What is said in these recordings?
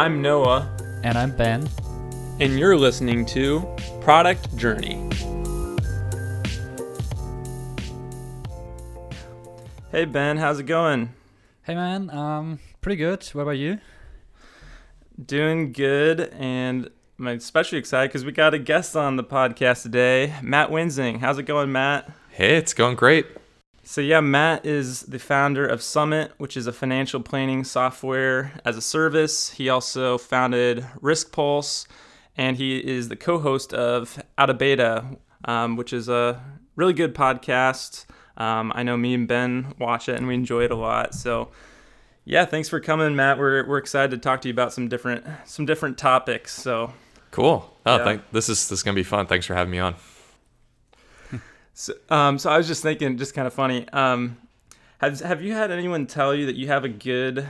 I'm Noah, And I'm Ben. and you're listening to Product Journey. Hey Ben, how's it going? Hey man, um, pretty good. What about you? Doing good, and I'm especially excited because we got a guest on the podcast today, Matt Wensing. How's it going, Matt? Hey, it's going great. So yeah, Matt is the founder of Summit, which is a financial planning software as a service. He also founded Risk Pulse, and he is the co-host of Out of Beta, um, which is a really good podcast. Um, I know me and Ben watch it, and we enjoy it a lot. So yeah, thanks for coming, Matt. We're we're excited to talk to you about some different some different topics. So Cool. Oh, Yeah. thank, this is this is gonna be fun. Thanks for having me on. So, um, so I was just thinking, just kind of funny. Um, has have you had anyone tell you that you have a good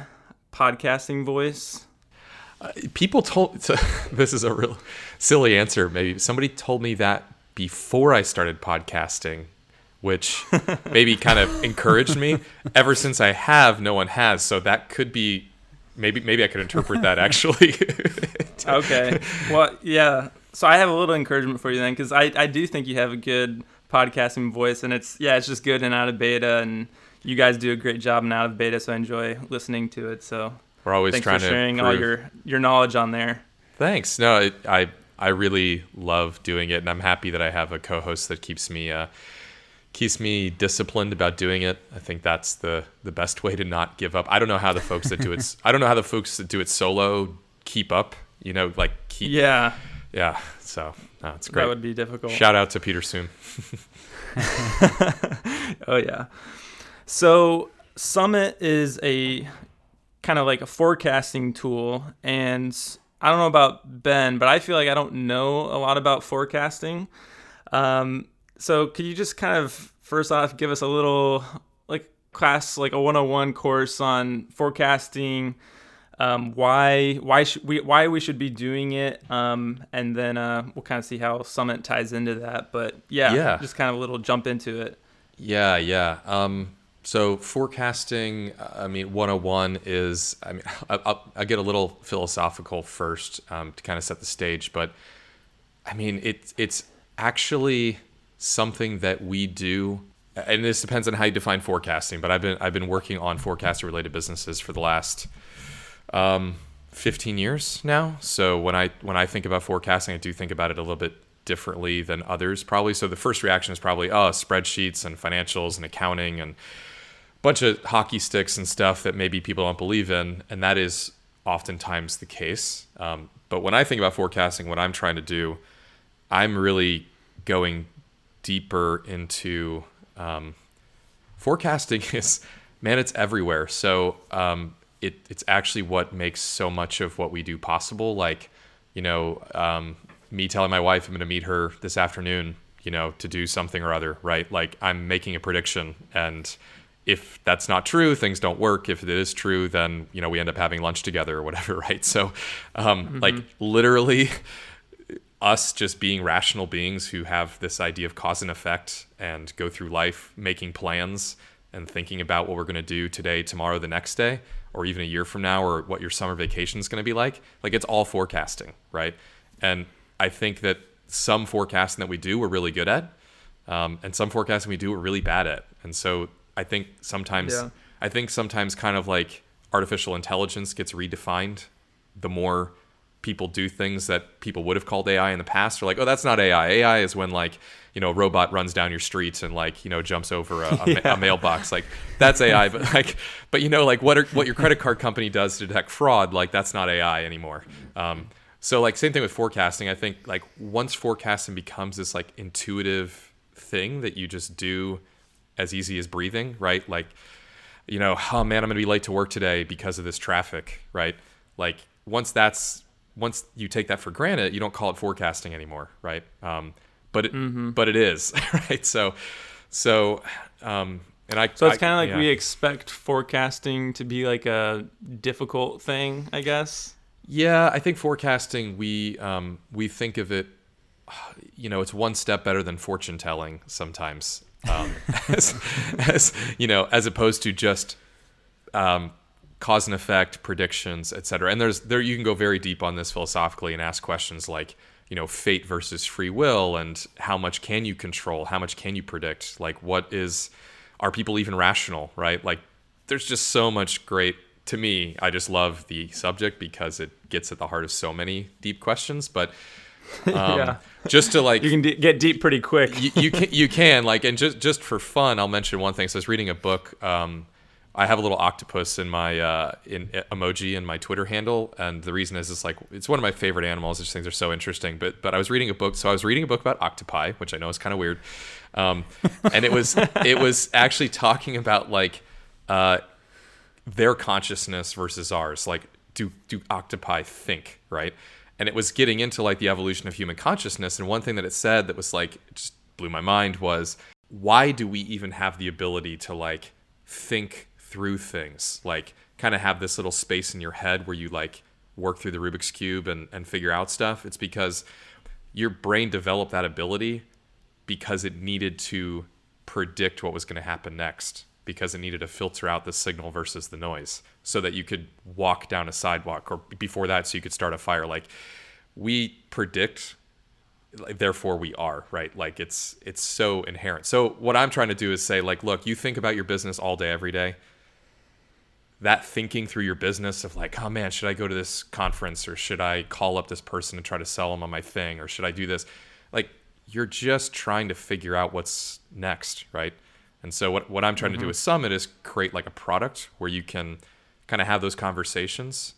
podcasting voice? People told so, this is a real silly answer. Maybe somebody told me that before I started podcasting, which maybe kind of encouraged me. Ever since I have, no one has. So that could be maybe maybe I could interpret that actually. Okay. well, yeah. So I have a little encouragement for you then, because I, I do think you have a good podcasting voice, and it's yeah, it's just good and out of beta, and you guys do a great job in out of beta, so I enjoy listening to it. So We're always thanks trying for sharing all to. prove- your your knowledge on there. Thanks. No, it, I I really love doing it, and I'm happy that I have a co-host that keeps me uh, keeps me disciplined about doing it. I think that's the the best way to not give up. I don't know how the folks that do it. I don't know how the folks that do it solo keep up. You know, like keep. Yeah, Yeah. So no, it's great. that would be difficult. Shout out to Peter Suhm. Oh yeah. So Summit is a kind of like a forecasting tool and I don't know about Ben, but I feel like I don't know a lot about forecasting. Um, so could you just kind of first off give us a little like class like a 101 course on forecasting um, why why should we why we should be doing it um, and then uh, we'll kind of see how Summit ties into that but yeah, Yeah. just kind of a little jump into it Yeah, yeah. Um, so forecasting, I mean, 101 is, I mean, I'll get a little philosophical first um, to kind of set the stage, but I mean, it, it's actually something that we do, and this depends on how you define forecasting. But I've been I've been working on forecasting related businesses for the last um, 15 years now. So when I when I think about forecasting, I do think about it a little bit differently than others probably. So the first reaction is probably oh spreadsheets and financials and accounting and a bunch of hockey sticks and stuff that maybe people don't believe in, and that is oftentimes the case. Um, but when I think about forecasting, what I'm trying to do, I'm really going deeper into um, forecasting is man it's everywhere so um, it, it's actually what makes so much of what we do possible. Like you know um, me telling my wife i'm going to meet her this afternoon you know to do something or other right? Like i'm making a prediction and if that's not true things don't work. If it is true then you know we end up having lunch together or whatever right? So um, like literally us just being rational beings who have this idea of cause and effect and go through life making plans and thinking about what we're going to do today, tomorrow, the next day, or even a year from now, or what your summer vacation is going to be like. Like it's all forecasting, right? And I think that some forecasting that we do, we're really good at, um, and some forecasting we do, we're really bad at. And so I think sometimes, Yeah. I think sometimes kind of like artificial intelligence gets redefined the more people do things that people would have called AI in the past. Or like, oh, that's not AI. AI is when like you know a robot runs down your street and like you know jumps over a, a, ma- a mailbox. Like that's AI. But like, but you know like what are, what your credit card company does to detect fraud, like that's not AI anymore. Um, so like same thing with forecasting. I think like once forecasting becomes this like intuitive thing that you just do as easy as breathing, right? Like you know, oh man, I'm gonna be late to work today because of this traffic, right? Like once that's once you take that for granted, you don't call it forecasting anymore, right? Um, but it, Mm-hmm. but it is, right? So, so, um, and I So it's kind of like yeah. we expect forecasting to be like a difficult thing, I guess. Yeah, I think forecasting we um, we think of it, you know, it's one step better than fortune telling sometimes, um, as, as you know, as opposed to just um, cause and effect, predictions, etc. And there's there you can go very deep on this philosophically and ask questions like, you know, fate versus free will and how much can you control? How much can you predict? Like what is are people even rational, right? Like there's just so much great to me. I just love the subject because it gets at the heart of so many deep questions, but um, yeah. just to like You can d- get deep pretty quick. you, you can you can like and just just for fun i'll mention one thing so i was reading a book um, i have a little octopus in my uh, in emoji in my twitter handle and the reason is it's like it's one of my favorite animals. These things they're so interesting. But but i was reading a book so i was reading a book about octopi which i know is kind of weird. Um, and it was it was actually talking about like uh, their consciousness versus ours. Like do do octopi think right? And it was getting into like the evolution of human consciousness and one thing that it said that was like just blew my mind was why do we even have the ability to like think through things like kind of have this little space in your head where you like work through the rubik's cube and, and figure out stuff. It's because your brain developed that ability because it needed to predict what was going to happen next because it needed to filter out the signal versus the noise so that you could walk down a sidewalk or before that so you could start a fire. Like we predict therefore we are right? Like it's it's so inherent. So what i'm trying to do is say like look you think about your business all day every day that thinking through your business of like oh man should i go to this conference or should i call up this person and try to sell them on my thing or should i do this like you're just trying to figure out what's next right and so what, what i'm trying Mm-hmm. to do with summit is create like a product where you can kind of have those conversations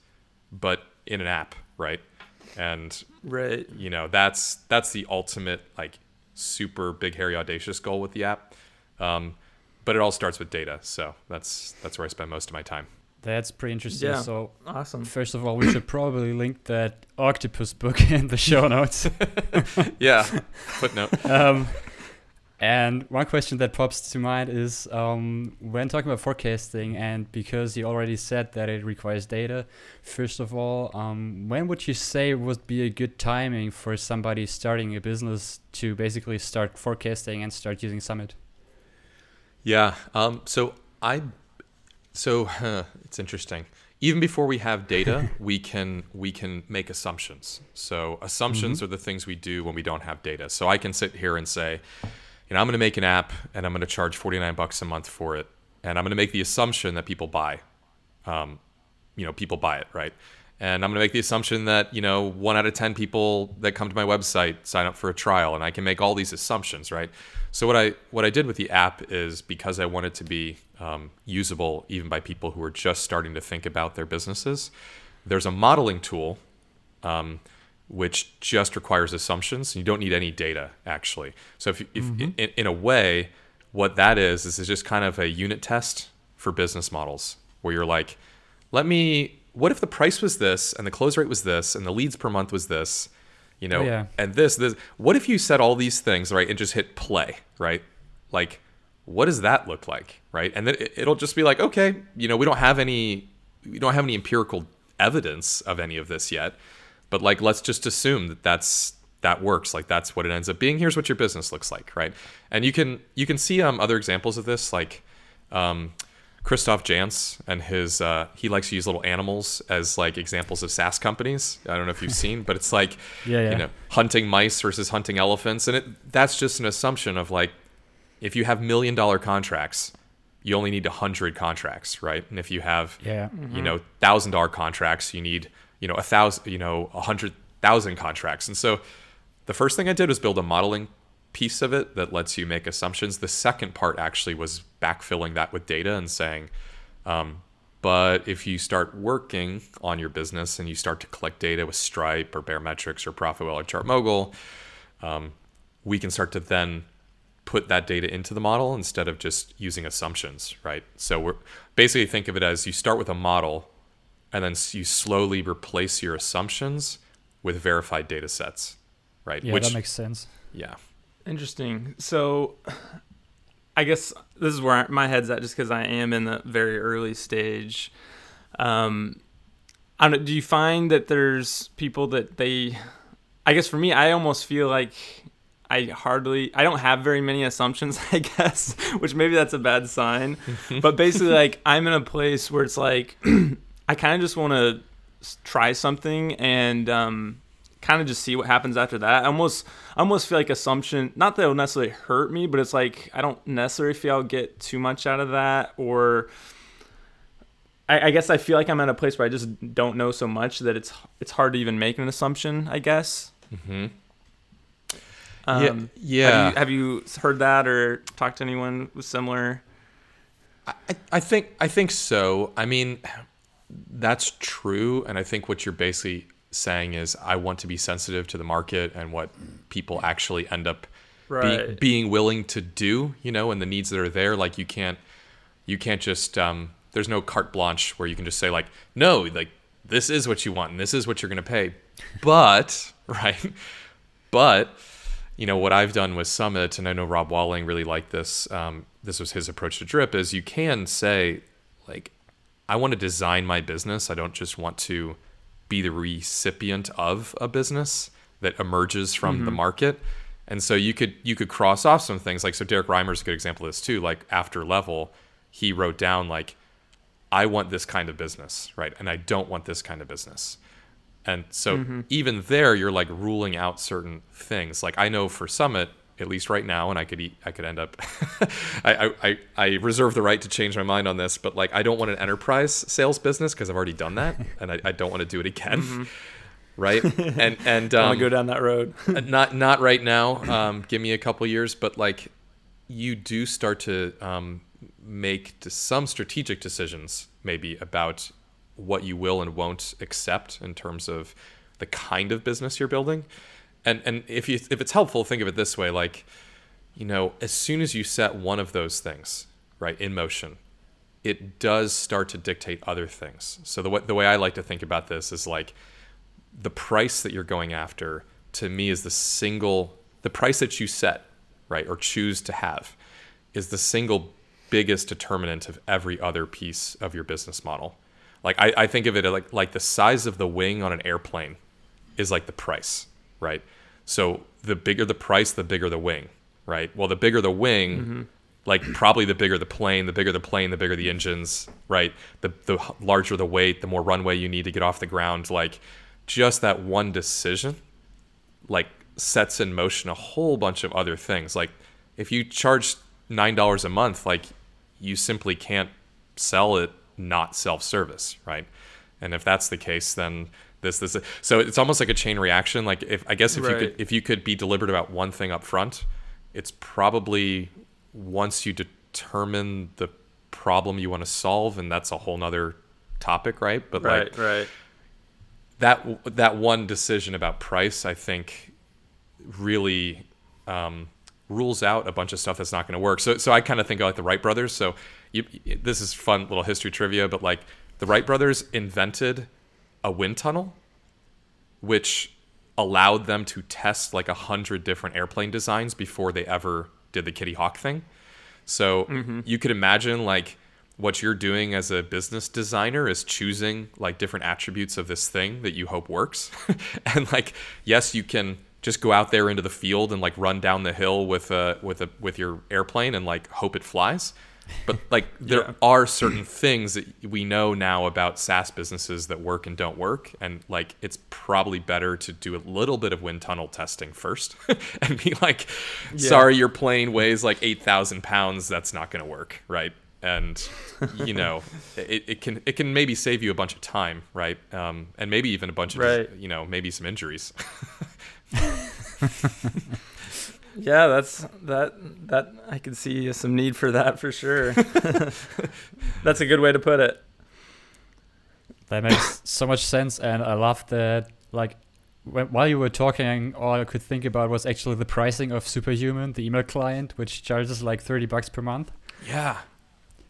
but in an app right and right. you know that's that's the ultimate like super big hairy audacious goal with the app um, but it all starts with data so that's that's where i spend most of my time That's pretty interesting. Yeah. So, Awesome. first of all, we should probably link that octopus book in the show notes. yeah footnote um, and one question that pops to mind is um, when talking about forecasting, and because you already said that it requires data, first of all, um, when would you say would be a good timing for somebody starting a business to basically start forecasting and start using Summit? Yeah. Um, so I, so huh, it's interesting. Even before we have data, we can we can make assumptions. So assumptions are the things we do when we don't have data. So I can sit here and say, you know, I'm going to make an app and I'm going to charge 49 bucks a month for it, and I'm going to make the assumption that people buy. Um, you know, people buy it, right? And I'm going to make the assumption that, you know, one out of 10 people that come to my website sign up for a trial and I can make all these assumptions, right? So what I what I did with the app is because I wanted to be um, usable even by people who are just starting to think about their businesses. There's a modeling tool um, which just requires assumptions. You don't need any data actually. So if, if in, in a way, what that is is it's just kind of a unit test for business models where you're like, let me. What if the price was this and the close rate was this and the leads per month was this? You know, Oh, yeah. and this, this. What if you said all these things right and just hit play, right? Like, what does that look like, right? And then it- it'll just be like, okay, you know, we don't have any, we don't have any empirical evidence of any of this yet, but like, let's just assume that that's that works. Like, that's what it ends up being. Here's what your business looks like, right? And you can you can see um other examples of this, like. Um, Christoph Janz and his uh, he likes to use little animals as like examples of SaaS companies. I don't know if you've seen, but it's like Yeah, yeah. you know hunting mice versus hunting elephants, and it that's just an assumption of like if you have million dollar contracts, you only need a hundred contracts, right? And if you have Yeah. you know thousand dollar contracts, you need you know a thousand you know a hundred thousand contracts, and so the first thing I did was build a modeling piece of it that lets you make assumptions. The second part actually was backfilling that with data and saying, um, but if you start working on your business and you start to collect data with Stripe or Baremetrics or Profitwell or ChartMogul, um, we can start to then put that data into the model instead of just using assumptions, right? So we're basically think of it as you start with a model and then you slowly replace your assumptions with verified data sets, right? Yeah, that makes sense. yeah. Interesting. So, I guess this is where my head's at, just because I am in the very early stage. Um, I don't. Do you find that there's people that they? I guess for me, I almost feel like I hardly I don't have very many assumptions, I guess, which maybe that's a bad sign. but basically like I'm in a place where it's like I kind of just want to try something and um, kind of just see what happens after that. I almost I almost feel like assumption not that it'll necessarily hurt me, but it's like I don't necessarily feel I'll get too much out of that or I, I guess I feel like I'm at a place where I just don't know so much that it's it's hard to even make an assumption. I guess. Mm-hmm. Um, yeah. Have you, have you heard that or talked to anyone with similar? I, I think I think so. I mean, that's true, and I think what you're basically saying is I want to be sensitive to the market and what people actually end up Right. being, being willing to do. You know, and the needs that are there. Like you can't you can't just um, there's no carte blanche where you can just say like no like this is what you want and this is what you're going to pay but right but you know what i've done with summit and i know rob walling really liked this um, this was his approach to drip is you can say like i want to design my business i don't just want to be the recipient of a business that emerges from the mm-hmm. market and so you could you could cross off some things like so Derrick Reimer's a good example of this too like after level he wrote down like I want this kind of business, right? And I don't want this kind of business. And so mm-hmm. even there, you're like ruling out certain things. Like I know for Summit, at least right now, and I could eat, I could end up. I, I I reserve the right to change my mind on this, but like I don't want an enterprise sales business because I've already done that, and I, I don't want to do it again, right? And and um, want to go down that road. not not right now. Um, give me a couple years, but like you do start to um, make some strategic decisions, maybe about what you will and won't accept in terms of the kind of business you're building. And and if you if it's helpful, think of it this way: like, you know, as soon as you set one of those things right in motion, it does start to dictate other things. So the way the way I like to think about this is like the price that you're going after to me is the single the price that you set right or choose to have is the single biggest determinant of every other piece of your business model like i, I think of it like like the size of the wing on an airplane is like the price right? So the bigger the price the bigger the wing right? Well the bigger the wing mm-hmm. like probably the bigger the plane the bigger the plane the bigger the engines right? The the larger the weight the more runway you need to get off the ground. Like just that one decision like sets in motion a whole bunch of other things. Like if you charge nine dollars a month like you simply can't sell it not self-service right? And if that's the case then this this so it's almost like a chain reaction like if i guess if you could if you could be deliberate about one thing up front it's probably once you determine the problem you want to solve and that's a whole nother topic right but like right, right. that that one decision about price, I think, really um, rules out a bunch of stuff that's not going to work. So, so I kind of think of like the Wright brothers. So, you, this is fun little history trivia, but like the Wright brothers invented a wind tunnel, which allowed them to test like a hundred different airplane designs before they ever did the Kitty Hawk thing. So mm-hmm. you could imagine like what you're doing as a business designer is choosing like different attributes of this thing that you hope works. and like yes, you can just go out there into the field and like run down the hill with a with a with your airplane and like hope it flies. But like there Yeah. are certain things that we know now about SaaS businesses that work and don't work, and like it's probably better to do a little bit of wind tunnel testing first, and be like, "Sorry, your plane weighs like eight thousand pounds. That's not going to work, right?" And you know, it, it can it can maybe save you a bunch of time, right? Um, and maybe even a bunch of Right. you know maybe some injuries. Yeah, that's that that I can see some need for that for sure. that's a good way to put it. That makes so much sense, and I love that. Like, when, while you were talking, all I could think about was actually the pricing of Superhuman, the email client, which charges like thirty bucks per month. yeah,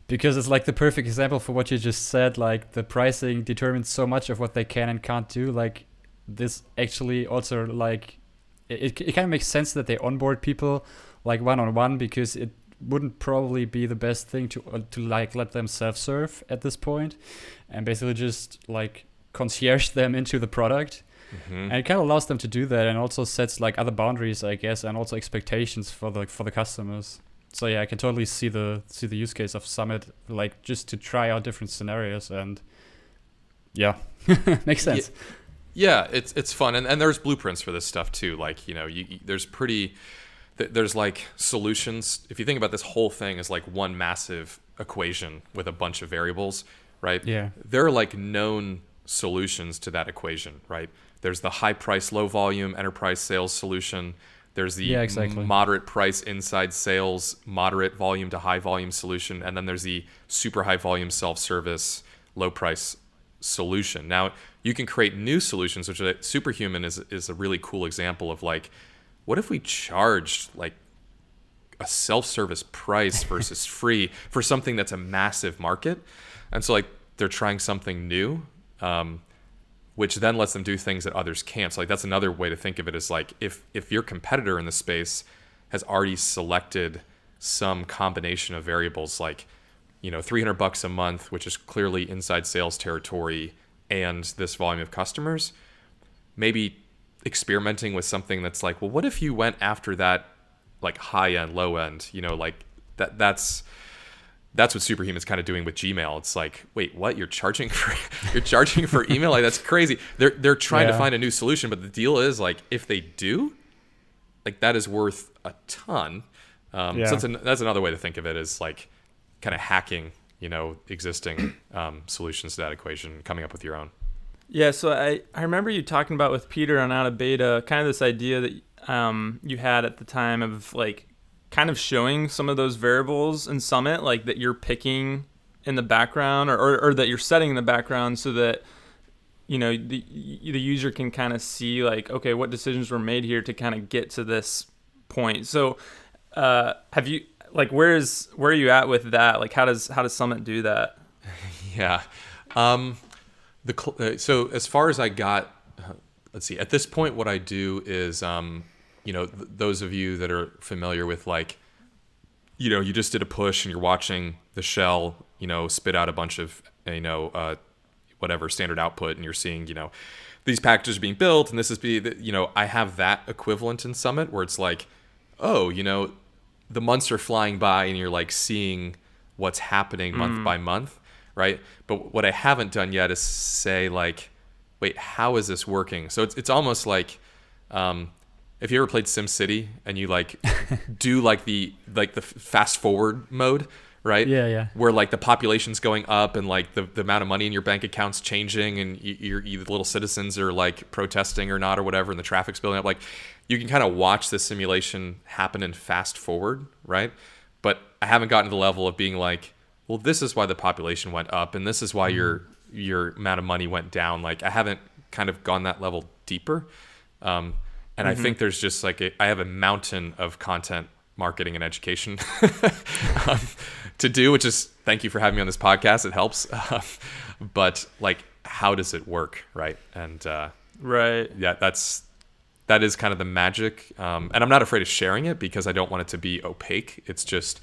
Because it's like the perfect example for what you just said. Like, the pricing determines so much of what they can and can't do. Like, this actually also like it, it kind of makes sense that they onboard people like one on one because it wouldn't probably be the best thing to uh, to like let them self serve at this point and basically just like concierge them into the product and it kind of allows them to do that, and also sets like other boundaries, I guess, and also expectations for the for the customers. So yeah, I can totally see the see the use case of Summit, like just to try out different scenarios, and yeah, makes sense. Yeah, it's it's fun, and, and there's blueprints for this stuff too. Like you know, you, you- there's pretty, th- there's like solutions. If you think about this whole thing as like one massive equation with a bunch of variables, right? Yeah. There are like known solutions to that equation, right? There's the high price, low volume enterprise sales solution. There's the Yeah, exactly. moderate price inside sales, moderate volume to high volume solution, and then there's the super high volume self service, low price solution. Now you can create new solutions, which are, Superhuman is is a really cool example of like, what if we charged like a self-service price versus free for something that's a massive market, and so like they're trying something new, um, which then lets them do things that others can't. So like that's another way to think of it is like if if your competitor in the space has already selected some combination of variables like you know 300 bucks a month which is clearly inside sales territory and this volume of customers maybe experimenting with something that's like well what if you went after that like high end low end? You know like that that's that's what superhuman's kind of doing with gmail. It's like wait what? You're charging for you're charging for email? Like that's crazy. They're they're trying to find a new solution but the deal is like if they do like that is worth a ton. Um, Yeah. so that's, an, that's another way to think of it is like kind of hacking you know existing um, solutions to that equation coming up with your own. Yeah, so I, I remember you talking about with Peter on out of beta, kind of this idea that um, you had at the time of like kind of showing some of those variables in Summit, like that you're picking in the background or, or, or that you're setting in the background so that you know the, the user can kind of see like okay what decisions were made here to kind of get to this point. So uh, have you like where is where are you at with that like how does how does summit do that Yeah. Um, the cl- uh, so as far as I got, uh, let's see. At this point, what I do is, um, you know, th- those of you that are familiar with like, you know, you just did a push and you're watching the shell, you know, spit out a bunch of, you know, uh, whatever standard output, and you're seeing, you know, these packages are being built, and this is be, you know, I have that equivalent in Summit where it's like, oh, you know, the months are flying by and you're like seeing what's happening month by month, right? But what I haven't done yet is say like, wait, how is this working? So it's it's almost like um, if you ever played SimCity and you like do like the like the fast forward mode, right? Yeah, yeah. Where like the population's going up and like the, the amount of money in your bank account's changing and you, you're, you, the little citizens are like protesting or not or whatever and the traffic's building up. Like you can kind of watch the simulation happen in fast forward, right? But I haven't gotten to the level of being like, well, this is why the population went up and this is why your your amount of money went down. Like I haven't kind of gone that level deeper. Um, and I think there's just like a, I have a mountain of content marketing and education um, to do, which is thank you for having me on this podcast. It helps. but like, how does it work, right? And uh, right yeah, that's that is kind of the magic. Um, and I'm not afraid of sharing it because I don't want it to be opaque. It's just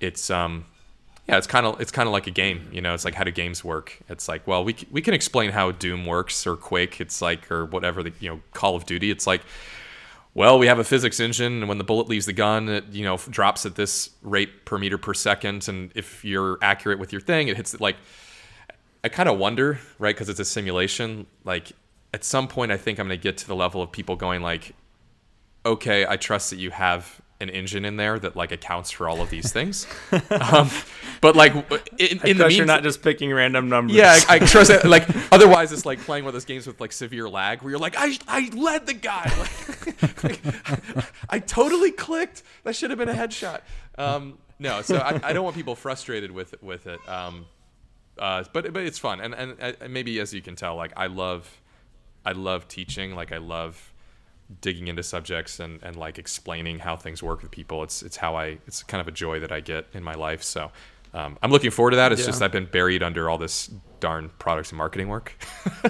it's um yeah, it's kind of it's kind of like a game, you know. It's like how do games work? It's like, well, we we can explain how Doom works or Quake. It's like or whatever the you know Call of Duty. It's like, well, we have a physics engine, and when the bullet leaves the gun, it you know drops at this rate per meter per second, and if you're accurate with your thing, it hits it like. I kind of wonder, right? Because it's a simulation. Like at some point, I think I'm going to get to the level of people going like, okay, I trust that you have an engine in there that like accounts for all of these things. um, but like in, I in the you're not just picking random numbers yeah, I, I trust that. Like otherwise, it's like playing one of those games with like severe lag, where you're like, I I led the guy. Like, like, I totally clicked. That should have been a headshot. Um, no, so I, I don't want people frustrated with with it. Um, uh, but but it's fun, and and uh, maybe as you can tell, like I love I love teaching. Like I love digging into subjects and, and like explaining how things work with people. It's it's how I it's kind of a joy that I get in my life. So um, I'm looking forward to that. It's Yeah. just I've been buried under all this darn products and marketing work.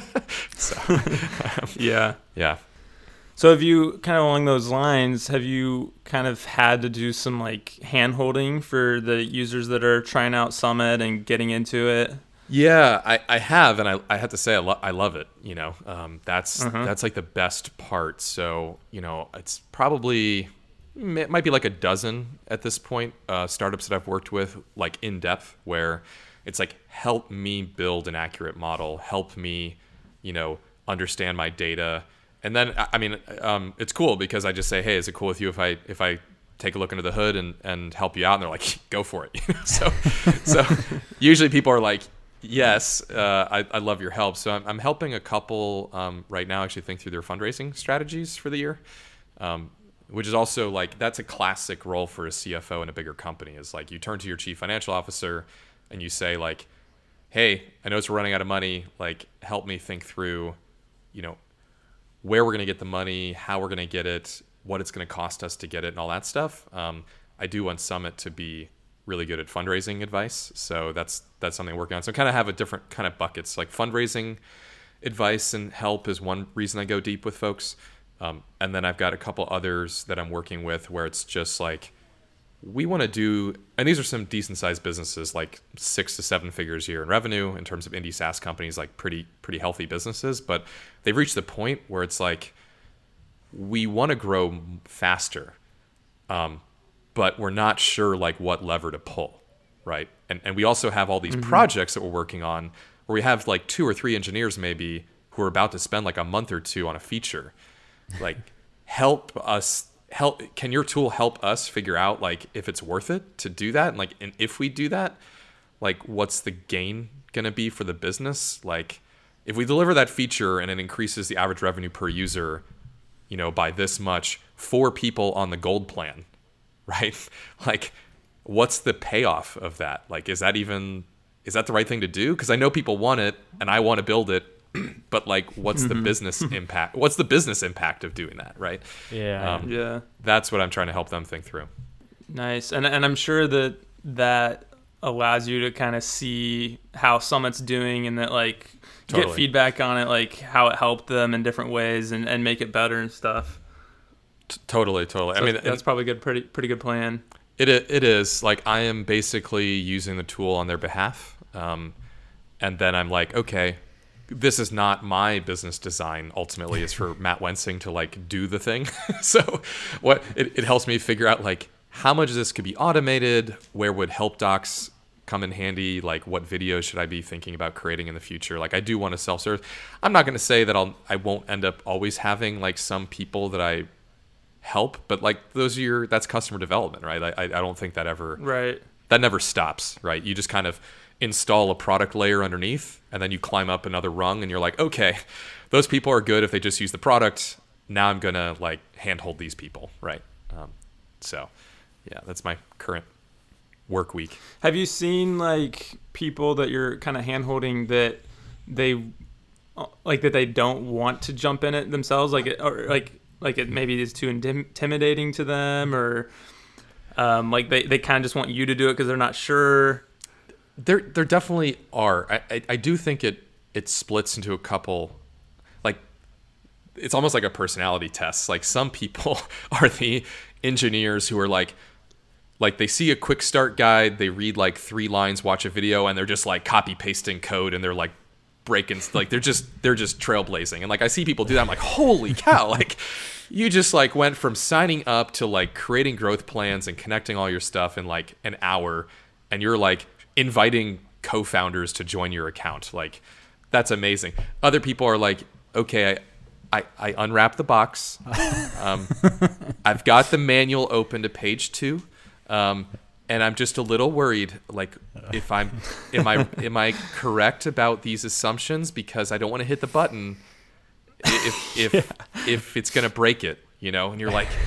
so yeah yeah. So have you kind of along those lines, have you kind of had to do some like hand holding for the users that are trying out Summit and getting into it? Yeah, I, I have, and I, I have to say I, lo- I love it. You know, um, that's that's like the best part. So you know, it's probably it might be like a dozen at this point uh, startups that I've worked with, like in depth, where it's like help me build an accurate model, help me, you know, understand my data, and then I I mean, um, it's cool because I just say, hey, is it cool with you if I if I take a look under the hood and, and help you out and they're like go for it so so usually people are like yes uh, I, I love your help. So i'm, I'm helping a couple um, right now actually think through their fundraising strategies for the year. Um, which is also like that's a classic role for a cfo in a bigger company is like you turn to your chief financial officer and you say like hey i know we're running out of money. Like help me think through you know where we're going to get the money, how we're going to get it, what it's going to cost us to get it, and all that stuff. Um, I do want Summit to be really good at fundraising advice, so that's that's something I'm working on. So I kind of have a different kind of buckets. Like fundraising advice and help is one reason I go deep with folks, um, and then I've got a couple others that I'm working with where it's just like we want to do, and these are some decent sized businesses, like six to seven figures a year in revenue in terms of indie SaaS companies, like pretty pretty healthy businesses. But they've reached the point where it's like we want to grow faster, um, but we're not sure like what lever to pull, right? And and we also have all these mm-hmm. projects that we're working on where we have like two or three engineers maybe who are about to spend like a month or two on a feature, like help us help can your tool help us figure out like if it's worth it to do that? And like and if we do that like what's the gain going to be for the business? Like if we deliver that feature and it increases the average revenue per user you know by this much for people on the gold plan right like what's the payoff of that like is that even is that the right thing to do because i know people want it and i want to build it but like what's the business impact what's the business impact of doing that right Yeah. Um, Yeah. that's what i'm trying to help them think through Nice. And and I'm sure that that allows you to kind of see how Summit's doing and that like get feedback on it, like how it helped them in different ways and, and make it better and stuff. T- totally totally So i mean that's probably a good pretty pretty good plan. It it is like I am basically using the tool on their behalf, um, and then I'm like, okay, this is not my business design. Ultimately, is for Matt Wensing to like do the thing. so, what it, it helps me figure out like how much of this could be automated. Where would help docs come in handy? Like, what videos should I be thinking about creating in the future? Like, I do want to self serve. I'm not going to say that I'll I won't end up always having like some people that I help, but like those are your that's customer development, right? I I, don't think that ever Right. that never stops, right? You just kind of install a product layer underneath, and then you climb up another rung, and you're like, okay, those people are good if they just use the product. Now I'm gonna like handhold these people, right? Um, so, yeah, that's my current work week. Have you seen like people that you're kind of handholding that they uh, like that they don't want to jump in it themselves, like it, or like like it maybe is too intimidating to them, or um, like they, they kind of just want you to do it because they're not sure. There, there definitely are. I, I, I do think it it splits into a couple, like it's almost like a personality test. Like some people are the engineers who are like, like they see a quick start guide, they read like three lines, watch a video, and they're just like copy pasting code, and they're like breaking, like they're just they're just trailblazing. And like I see people do that, I'm like, holy cow! Like you just like went from signing up to like creating growth plans and connecting all your stuff in like an hour, and you're like inviting co-founders to join your account. Like that's amazing. Other people are like, okay, I, I, I unwrap the box. Um, I've got the manual open to page two, um, and I'm just a little worried. Like, if I'm, am I, am I correct about these assumptions? Because I don't want to hit the button if, if, if it's gonna break it, you know. And you're like,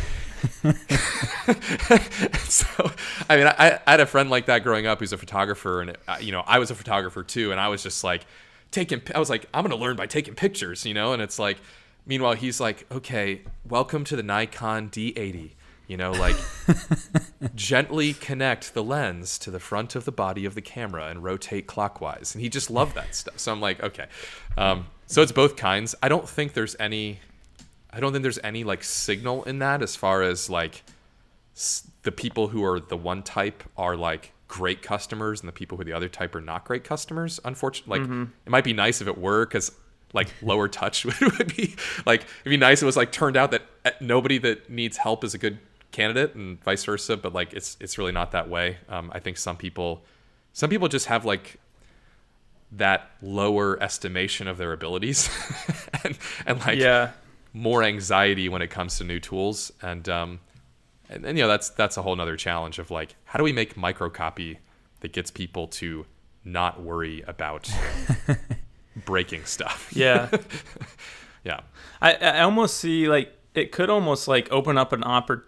so I mean, I, I had a friend like that growing up who's a photographer, and uh, you know, I was a photographer too, and I was just like taking. I was like, I'm gonna learn by taking pictures, you know. And it's like, meanwhile, he's like, okay, welcome to the Nikon D80. You know, like gently connect the lens to the front of the body of the camera and rotate clockwise. And he just loved that stuff. So I'm like, okay. Um, so it's both kinds. I don't think there's any I don't think there's any like signal in that as far as like s- the people who are the one type are like great customers and the people who are the other type are not great customers. Unfortunately, like it might be nice if it were because like lower touch would be like it'd be nice if it was like turned out that uh, nobody that needs help is a good candidate and vice versa. But like it's it's really not that way. Um, I think some people some people just have like that lower estimation of their abilities and, and like yeah. more anxiety when it comes to new tools and um and, and you know that's that's a whole nother challenge of like how do we make microcopy that gets people to not worry about breaking stuff Yeah. yeah I, I almost see like it could almost like open up an oppor-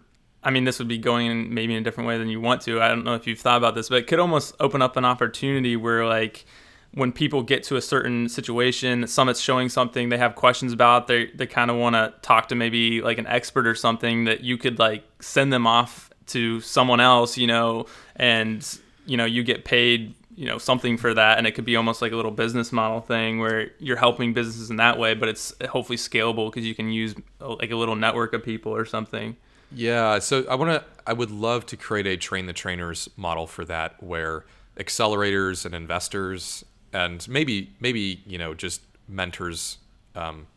I mean, this would be going in maybe in a different way than you want to. I don't know if you've thought about this, but it could almost open up an opportunity where like when people get to a certain situation, Summit's showing something they have questions about, they they kind of want to talk to maybe like an expert or something that you could like send them off to someone else, you know, and you know you get paid you know something for that and it could be almost like a little business model thing where you're helping businesses in that way but it's hopefully scalable because you can use like a little network of people or something yeah so i want to i would love to create a train the trainers model for that where accelerators and investors and maybe maybe you know just mentors um,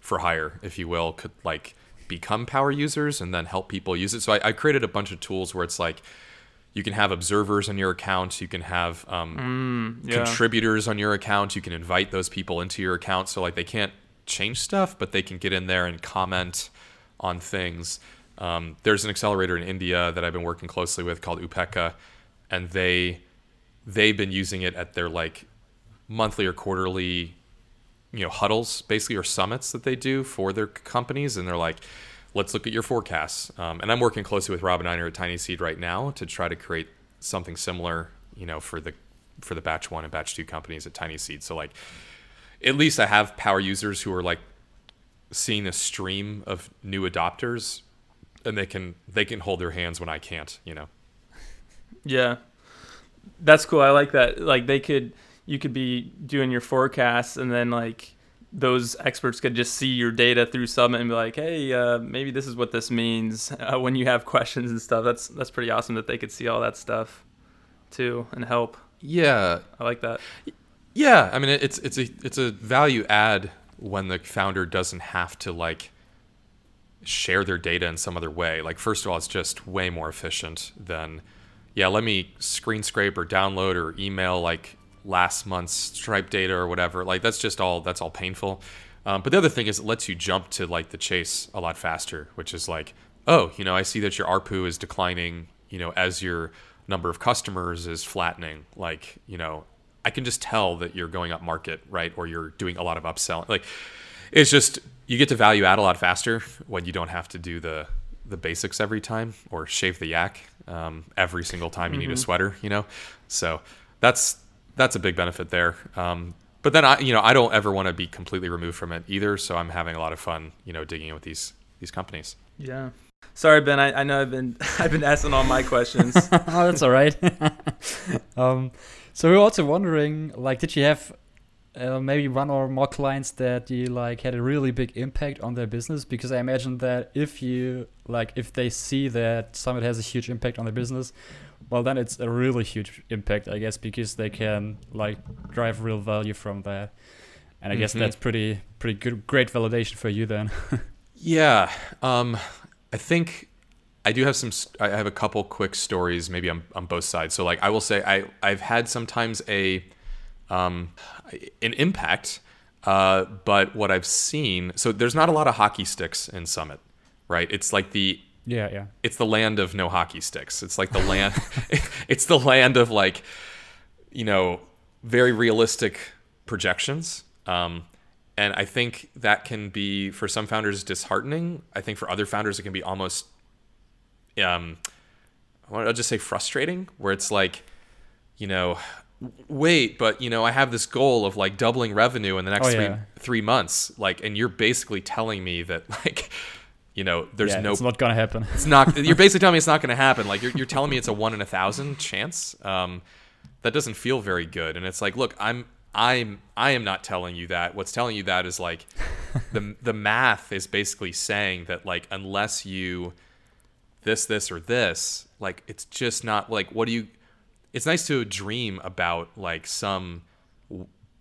for hire if you will could like become power users and then help people use it. So I, I created a bunch of tools where it's like you can have observers on your account you can have um, yeah. contributors on your account you can invite those people into your account. So like they can't change stuff but they can get in there and comment on things um, there's an accelerator in india that i've been working closely with called Upekkha and they they've been using it at their like monthly or quarterly you know huddles basically or summits that they do for their companies and they're like let's look at your forecasts. Um, and i'm working closely with Rob and Einar at tiny seed right now to try to create something similar you know for the for the batch one and batch two companies at tiny seed. So like at least i have power users who are like seeing a stream of new adopters and they can they can hold their hands when i can't you know yeah that's cool i like that like they could you could be doing your forecasts and then like those experts could just see your data through Summit and be like, "Hey, uh, maybe this is what this means." Uh, when you have questions and stuff, that's that's pretty awesome that they could see all that stuff too and help. yeah I like that. Yeah, I mean it's it's a it's a value add when the founder doesn't have to like share their data in some other way. Like first of all, it's just way more efficient than yeah, let me screen scrape or download or email like last month's Stripe data or whatever. Like that's just all that's all painful. Um, but the other thing is it lets you jump to like the chase a lot faster, which is like, oh, you know, I see that your ARPU is declining, you know, as your number of customers is flattening. Like, you know, I can just tell that you're going up market, right? Or you're doing a lot of upselling. Like, it's just you get to value add a lot faster when you don't have to do the the basics every time or shave the yak um, every single time you need a sweater. You know, so that's that's a big benefit there. Um, but then I, you know, I don't ever want to be completely removed from it either. So I'm having a lot of fun, you know, digging in with these these companies. Yeah. Sorry, Ben. I, I know I've been I've been asking all my questions. oh, that's all right. um, so we're also wondering, like, did you have uh, maybe one or more clients that you like had a really big impact on their business? Because I imagine that if you like, if they see that Summit has a huge impact on their business, well, then it's a really huge impact, I guess, because they can like drive real value from that. And I guess Mhm. that's pretty pretty good, great validation for you then. Yeah, um, I think I do have some. I have a couple quick stories, maybe on, on both sides. So, like, I will say I I've had sometimes a um, an impact, uh, but what I've seen. So there's not a lot of hockey sticks in Summit, right? It's like the yeah, yeah. it's the land of no hockey sticks. It's like the land. it's the land of like, you know, very realistic projections. Um, and I think that can be for some founders disheartening. I think for other founders it can be almost, um, I'll just say frustrating, where it's like, you know, wait, but you know, I have this goal of like doubling revenue in the next Oh, three yeah. three months, like, and you're basically telling me that like, you know, there's yeah, no it's not gonna happen. it's not. You're basically telling me it's not going to happen. Like you're, you're telling me it's a one in a thousand chance. Um, that doesn't feel very good. And it's like, look, I'm, I'm, I am not telling you that. What's telling you that is like, the the math is basically saying that like unless you, this, this, or this, like it's just not like what do you. It's nice to dream about like some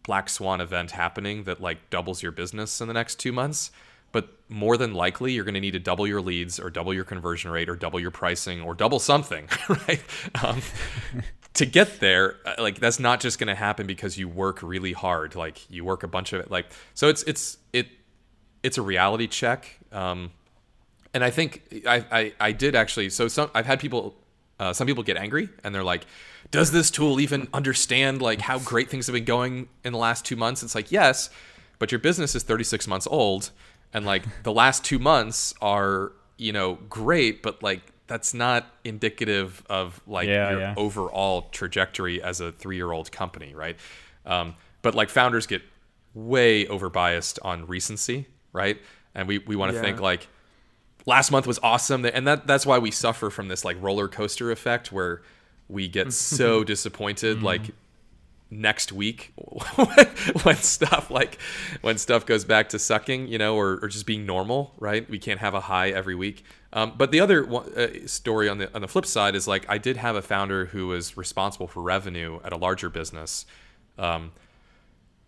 black swan event happening that like doubles your business in the next two months but more than likely you're going to need to double your leads or double your conversion rate or double your pricing or double something right? Um, to get there uh, like that's not just going to happen because you work really hard like you work a bunch of it like so it's it's it it's a reality check um, and i think I, I i did actually so some i've had people uh, some people get angry and they're like does this tool even understand like how great things have been going in the last two months it's like yes but your business is 36 months old and like the last two months are you know great but like that's not indicative of like Yeah, your yeah. overall trajectory as a three-year-old company right um, but like founders get way over biased on recency right and we, we want to Yeah. think like last month was awesome and that that's why we suffer from this like roller coaster effect where we get so disappointed like next week when stuff like when stuff goes back to sucking you know or, or just being normal right? We can't have a high every week. Um, but the other one, uh, story on the on the flip side is like i did have a founder who was responsible for revenue at a larger business um,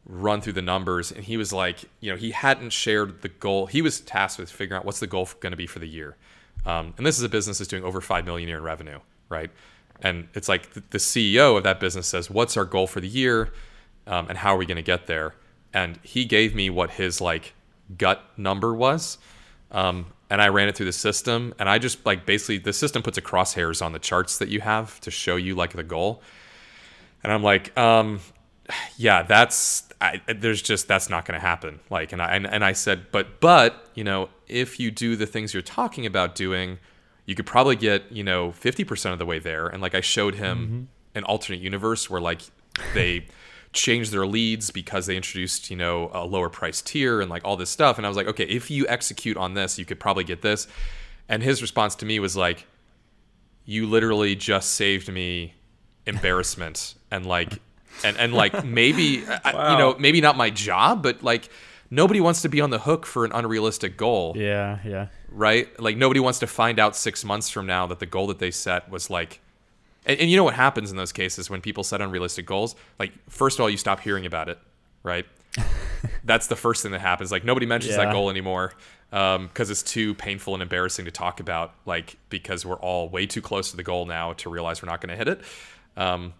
run through the numbers and he was like you know he hadn't shared the goal. He was tasked with figuring out what's the goal going to be for the year. Um, and this is a business that's doing over 5 million a year in revenue right and it's like the, ceo of that business says what's our goal for the year? Um, and how are we going to get there? And he gave me what his like gut number was um, and i ran it through the system and i just like basically the system puts a crosshairs on the charts that you have to show you like the goal. And i'm like um, yeah, that's I, there's just that's not going to happen. Like, and I and, and I said, but but you know, if you do the things you're talking about doing, you could probably get you know 50% of the way there. And like I showed him mm-hmm. an alternate universe where like they changed their leads because they introduced you know a lower price tier and like all this stuff. And I was like, okay, if you execute on this, you could probably get this. And his response to me was like, you literally just saved me embarrassment and like and and like maybe I, you know maybe not my job but like nobody wants to be on the hook for an unrealistic goal. Yeah, yeah. right? Like nobody wants to find out six months from now that the goal that they set was like and, and you know what happens in those cases when people set unrealistic goals? Like first of all you stop hearing about it right? That's the first thing that happens. Like nobody mentions that goal anymore because it's too painful and embarrassing to talk about like because we're all way too close to the goal now to realize we're not going to hit it. Um,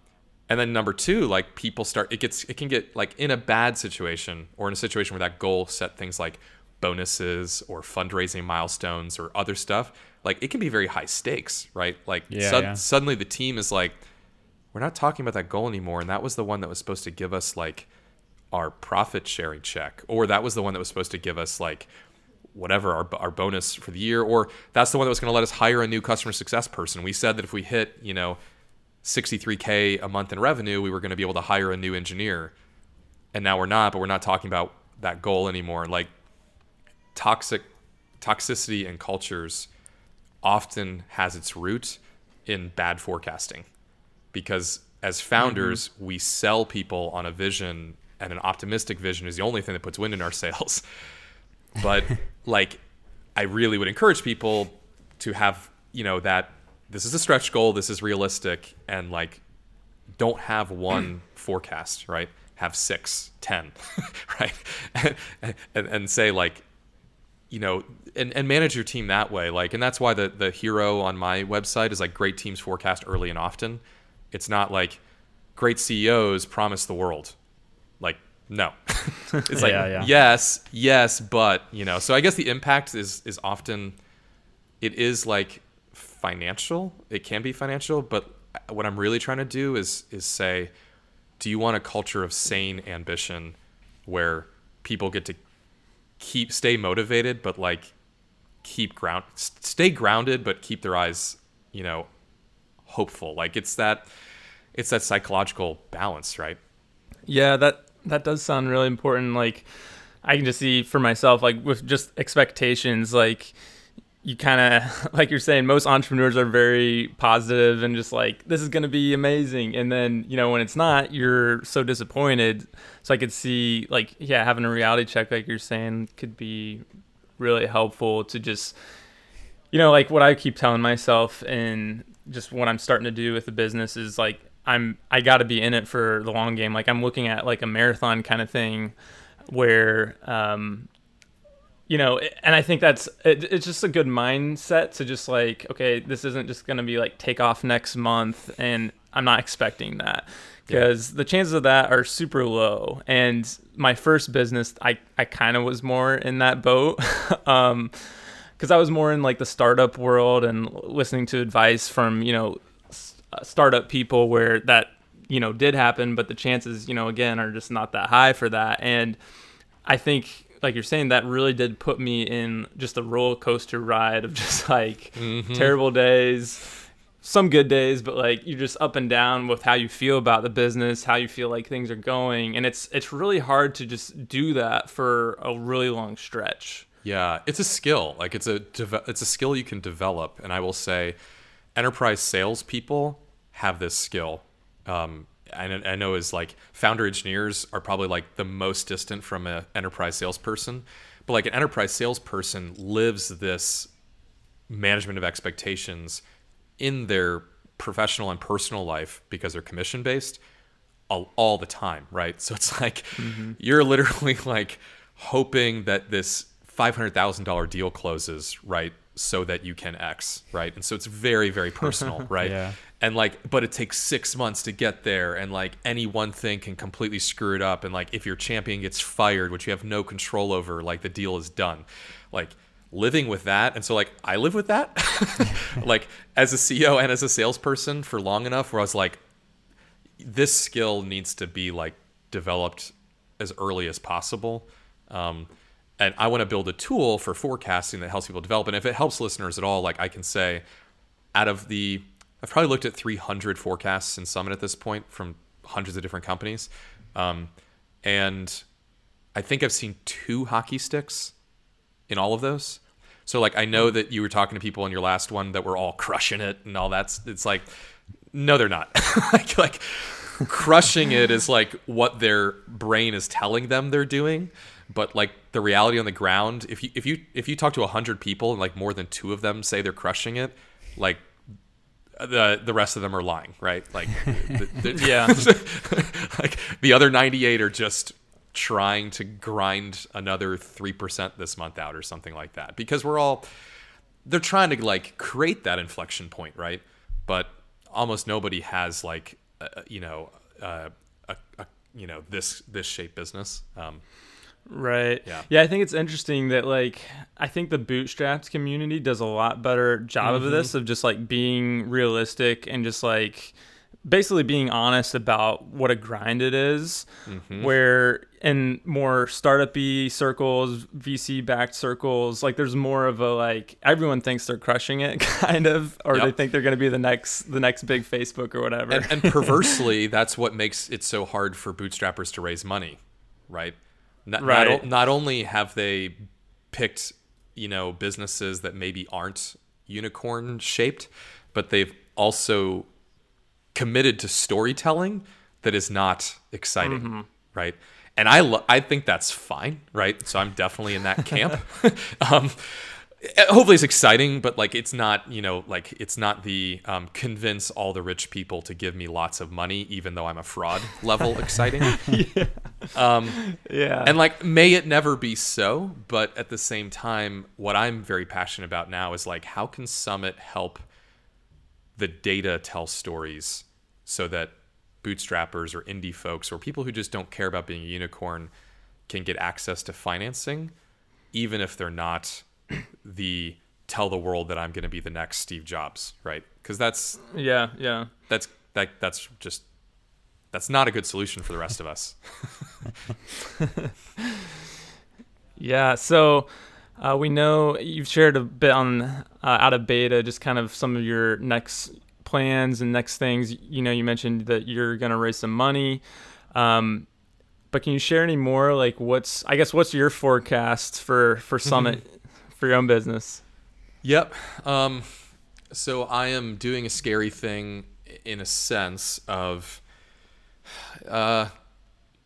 and then number two like people start it gets it can get like in a bad situation or in a situation where that goal set things like bonuses or fundraising milestones or other stuff like it can be very high stakes right? Like Yeah, sud- yeah. suddenly the team is like we're not talking about that goal anymore. And that was the one that was supposed to give us like our profit sharing check or that was the one that was supposed to give us like whatever our, our bonus for the year or that's the one that was going to let us hire a new customer success person. We said that if we hit you know 63k a month in revenue we were going to be able to hire a new engineer. And now we're not but we're not talking about that goal anymore. Like toxic toxicity in cultures often has its root in bad forecasting. Because as founders mm-hmm. we sell people on a vision and an optimistic vision is the only thing that puts wind in our sails. But like i really would encourage people to have you know that this is a stretch goal this is realistic and like don't have one forecast right? Have six ten right? And, and, and say like you know and, and manage your team that way. Like and that's why the the hero on my website is like great teams forecast early and often. It's not like great ceos promise the world. Like no. It's like Yeah, yeah. yes yes but you know so i guess the impact is is often it is like financial it can be financial but what i'm really trying to do is is say do you want a culture of sane ambition where people get to keep stay motivated but like keep ground stay grounded but keep their eyes you know hopeful like it's that it's that psychological balance right Yeah, that that does sound really important. Like I can just see for myself, like with just expectations, like you kind of like you're saying, most entrepreneurs are very positive and just like this is gonna be amazing, and then you know when it's not, you're so disappointed. So I could see like yeah, having a reality check, like you're saying, could be really helpful to just you know like what I keep telling myself and just what I'm starting to do with the business is like I'm I got to be in it for the long game. Like I'm looking at like a marathon kind of thing, where um, you know, and I think that's it, it's just a good mindset to just like, okay, this isn't just gonna be like take off next month, and I'm not expecting that because yeah. the chances of that are super low. And my first business, I I kind of was more in that boat. um, because I was more in like the startup world and listening to advice from you know uh, startup people where that you know did happen, but the chances you know again are just not that high for that. And I think like you're saying that really did put me in just a roller coaster ride of just like mm-hmm. terrible days some good days but like you're just up and down with how you feel about the business how you feel like things are going and it's it's really hard to just do that for a really long stretch yeah it's a skill like it's a it's a skill you can develop and i will say enterprise salespeople have this skill um, I, I know is like founder engineers are probably like the most distant from an enterprise salesperson, but like an enterprise salesperson lives this management of expectations in their professional and personal life because they're commission based all, all the time, right? So it's like mm-hmm. you're literally like hoping that this $500,000 deal closes, right? So that you can X, right? And so it's very, very personal, right? yeah and like but it takes six months to get there and like any one thing can completely screw it up and like if your champion gets fired which you have no control over like the deal is done like living with that and so like i live with that like as a ceo and as a salesperson for long enough where i was like this skill needs to be like developed as early as possible um, and i want to build a tool for forecasting that helps people develop and if it helps listeners at all like i can say out of the I've probably looked at 300 forecasts in Summit at this point from hundreds of different companies. Um, and I think I've seen two hockey sticks in all of those. So like I know that you were talking to people in your last one that were all crushing it and all that's it's like no they're not. like, like crushing it is like what their brain is telling them they're doing, but like the reality on the ground if you if you if you talk to 100 people and like more than 2 of them say they're crushing it, like the the rest of them are lying, right? Like, the, the, yeah, like the other ninety eight are just trying to grind another three percent this month out or something like that because we're all they're trying to like create that inflection point, right? But almost nobody has like uh, you know uh, a, a you know this this shape business. Um, Right. Yeah. Yeah, I think it's interesting that like I think the bootstraps community does a lot better job mm-hmm. of this of just like being realistic and just like basically being honest about what a grind it is, mm-hmm. where in more startupy circles vc backed circles like there's more of a like everyone thinks they're crushing it kind of or yep. they think they're going to be the next the next big facebook or whatever and, and perversely that's what makes it so hard for bootstrappers to raise money right not, right. not, not only have they picked, you know, businesses that maybe aren't unicorn shaped, but they've also committed to storytelling that is not exciting, mm-hmm. right? And I lo- I think that's fine, right? So I'm definitely in that camp. um, hopefully it's exciting but like it's not you know like it's not the um, convince all the rich people to give me lots of money even though i'm a fraud level exciting yeah. Um, yeah and like may it never be so but at the same time what i'm very passionate about now is like how can summit help the data tell stories so that bootstrappers or indie folks or people who just don't care about being a unicorn can get access to financing even if they're not the tell the world that I'm going to be the next Steve Jobs, right? Because that's yeah, yeah. That's that that's just that's not a good solution for the rest of us. yeah. So. Uh, we know you've shared a bit on uh, out of beta, just kind of some of your next plans and next things. You know, you mentioned that you're going to raise some money. Um, but can you share any more? Like, what's I guess what's your forecast for for Summit for your own business. Yep. Um, so I am doing a scary thing in a sense of uh,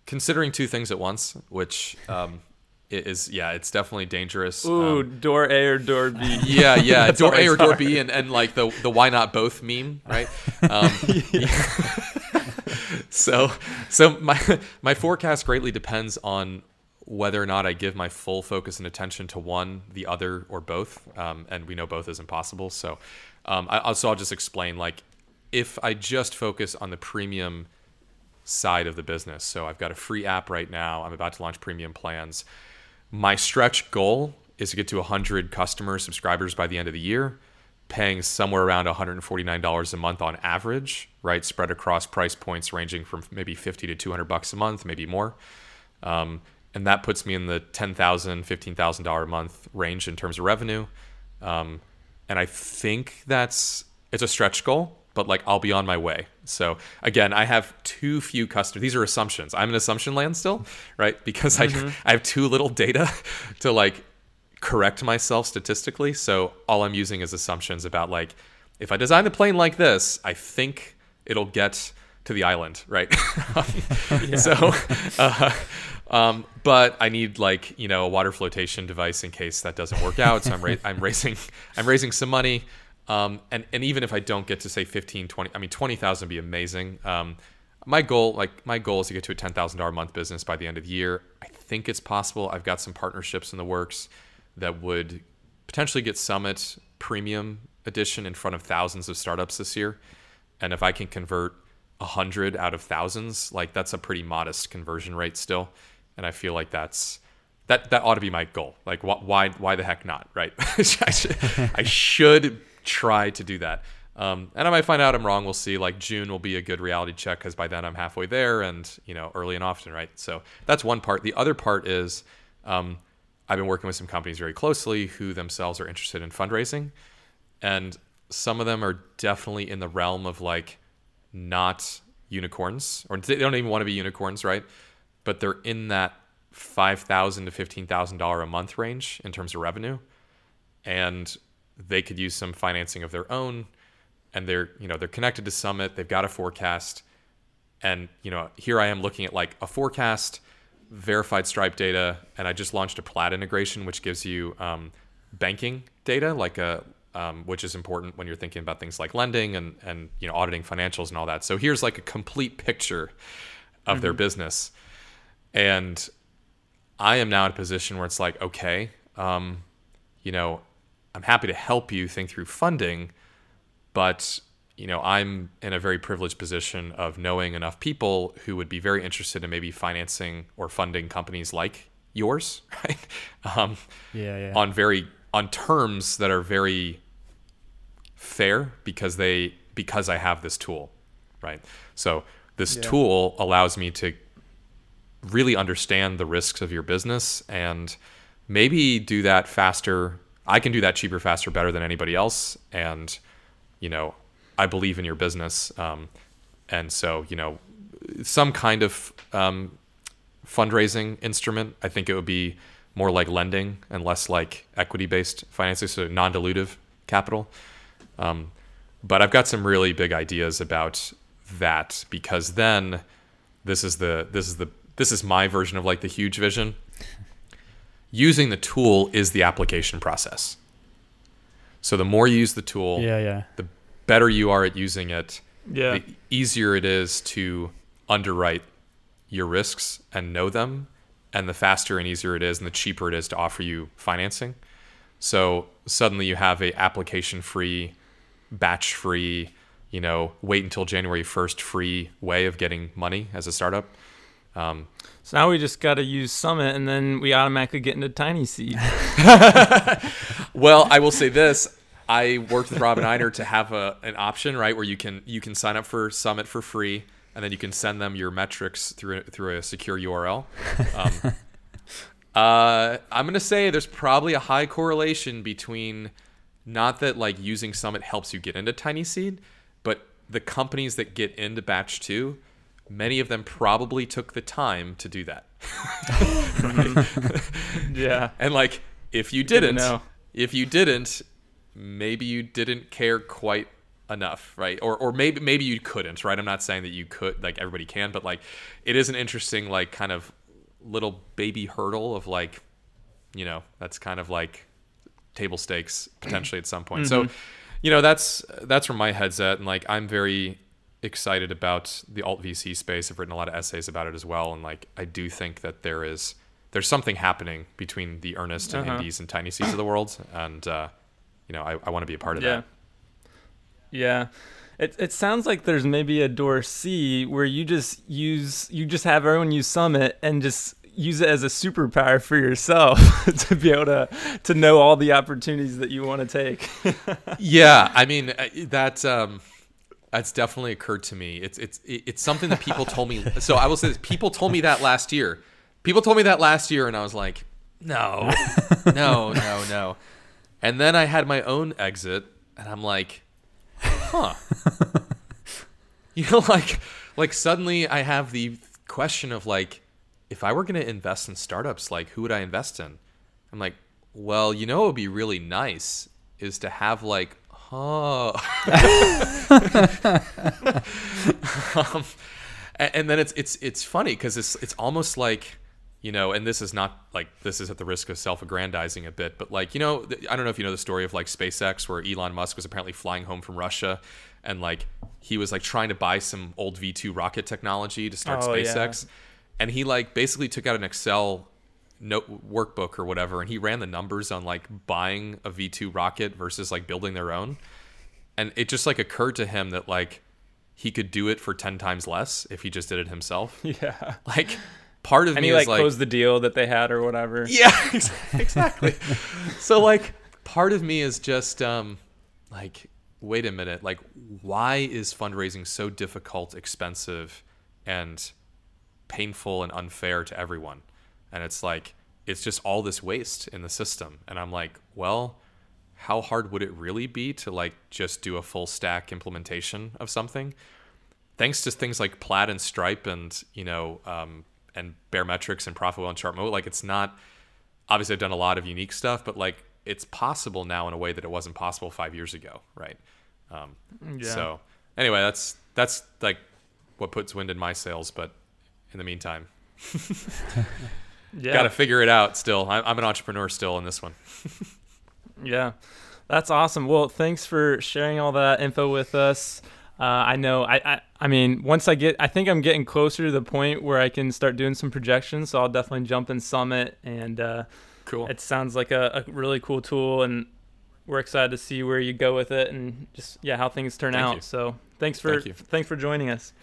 considering two things at once, which um, is yeah, it's definitely dangerous. Ooh, um, door A or door B. Yeah, yeah, door A or door B, and, and like the the why not both meme, right? Um, so so my my forecast greatly depends on whether or not I give my full focus and attention to one, the other, or both. Um, and we know both is impossible. So, um, I, so I'll just explain. Like, if I just focus on the premium side of the business, so I've got a free app right now. I'm about to launch premium plans. My stretch goal is to get to 100 customers, subscribers by the end of the year, paying somewhere around $149 a month on average, right? Spread across price points ranging from maybe 50 to 200 bucks a month, maybe more. Um, and that puts me in the $10,000, $15,000 a month range in terms of revenue. Um, and I think that's it's a stretch goal, but like I'll be on my way. So again, I have too few customers. These are assumptions. I'm in assumption land still, right? Because mm-hmm. I I have too little data to like correct myself statistically. So all I'm using is assumptions about like if I design the plane like this, I think it'll get to the island, right? so, uh, um, but I need like you know a water flotation device in case that doesn't work out. So I'm ra- I'm raising I'm raising some money. Um, and and even if I don't get to say 15, 20, I mean 20,000 would be amazing. Um, my goal like my goal is to get to a $10,000 month business by the end of the year. I think it's possible. I've got some partnerships in the works that would potentially get Summit Premium Edition in front of thousands of startups this year. And if I can convert a hundred out of thousands, like that's a pretty modest conversion rate still and I feel like that's that that ought to be my goal. Like wh- why why the heck not, right? I, should, I should try to do that. Um, and I might find out I'm wrong. We'll see. Like June will be a good reality check because by then I'm halfway there, and you know, early and often, right? So that's one part. The other part is um, I've been working with some companies very closely who themselves are interested in fundraising, and some of them are definitely in the realm of like not unicorns, or they don't even want to be unicorns, right? but they're in that five thousand to fifteen thousand dollar a month range in terms of revenue, and they could use some financing of their own, and they're you know they're connected to Summit. They've got a forecast, and you know here I am looking at like a forecast, verified Stripe data, and I just launched a Plaid integration which gives you um, banking data like a um, which is important when you're thinking about things like lending and and you know auditing financials and all that. So here's like a complete picture of mm-hmm. their business and I am now in a position where it's like, okay, um, you know, I'm happy to help you think through funding, but you know, I'm in a very privileged position of knowing enough people who would be very interested in maybe financing or funding companies like yours, right? Um, yeah, yeah. On very on terms that are very fair because they because I have this tool, right? So this yeah. tool allows me to really understand the risks of your business and maybe do that faster. I can do that cheaper, faster, better than anybody else. And, you know, I believe in your business. Um, and so, you know, some kind of um, fundraising instrument, I think it would be more like lending and less like equity based financing, so non dilutive capital. Um, but I've got some really big ideas about that because then this is the this is the this is my version of like the huge vision. Using the tool is the application process. So the more you use the tool, yeah, yeah. the better you are at using it. Yeah. The easier it is to underwrite your risks and know them, and the faster and easier it is, and the cheaper it is to offer you financing. So suddenly you have a application free, batch free, you know, wait until January 1st free way of getting money as a startup. Um, so now we just got to use Summit, and then we automatically get into TinySeed. well, I will say this: I worked with Rob and Einar to have a an option, right, where you can you can sign up for Summit for free, and then you can send them your metrics through through a secure URL. Um, uh, I'm gonna say there's probably a high correlation between not that like using Summit helps you get into TinySeed, but the companies that get into Batch Two many of them probably took the time to do that. yeah. And like if you didn't, if you didn't, maybe you didn't care quite enough, right? Or or maybe maybe you couldn't, right? I'm not saying that you could like everybody can, but like it is an interesting like kind of little baby hurdle of like you know, that's kind of like table stakes potentially at some point. Mm-hmm. So, you know, that's that's where my head's at and like I'm very excited about the alt VC space. I've written a lot of essays about it as well, and like I do think that there is there's something happening between the earnest and Uh-huh. indies and tiny seeds of the world, and uh, you know I, I want to be a part of Yeah. that. Yeah. It, it sounds like there's maybe a door C where you just use you just have everyone use Summit and just use it as a superpower for yourself to be able to to know all the opportunities that you want to take. yeah, I mean uh, that um, that's definitely occurred to me. It's it's it's something that people told me. So I will say this: people told me that last year. People told me that last year, and I was like, no, no, no, no. And then I had my own exit, and I'm like, huh. you know, like like suddenly I have the question of like, if I were going to invest in startups, like who would I invest in? I'm like, well, you know, it would be really nice is to have like, huh. um, and, and then it's it's it's funny because it's it's almost like you know, and this is not like this is at the risk of self-aggrandizing a bit, but like you know, I don't know if you know the story of like SpaceX, where Elon Musk was apparently flying home from Russia, and like he was like trying to buy some old V2 rocket technology to start Oh, yeah. SpaceX, and he like basically took out an Excel note workbook or whatever, and he ran the numbers on like buying a V2 rocket versus like building their own, and it just like occurred to him that like he could do it for 10 times less if he just did it himself yeah. like part of And me he like like closed the deal that they had or whatever. yeah exactly. So like part of me is just um like wait a minute like why is fundraising so difficult expensive and painful and unfair to everyone? And it's like it's just all this waste in the system. And i'm like well how hard would it really be to like just do a full stack implementation of something? Thanks to things like plaid and stripe and you know um, and baremetrics and profitwell and ChartMogul like it's not obviously i've done a lot of unique stuff but like it's possible now in a way that it wasn't possible five years ago right um, Yeah. so anyway that's that's like what puts wind in my sails but in the meantime yeah. got to figure it out still I- i'm an entrepreneur still in this one Yeah, that's awesome. Well, thanks for sharing all that info with us. Uh, I know. I, I I mean, once I get, I think I'm getting closer to the point where I can start doing some projections. So I'll definitely jump in Summit, and uh, cool it sounds like a, a really cool tool, and we're excited to see where you go with it, and just yeah, how things turn Thank out. you. So thanks for Thank you. thanks for joining us.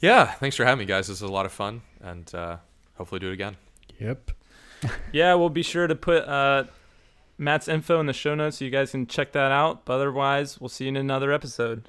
yeah thanks for having me guys this was a lot of fun and uh, hopefully do it again Yep. Yeah, we'll be sure to put uh, Matt's info in the show notes so you guys can check that out. But otherwise, we'll see you in another episode.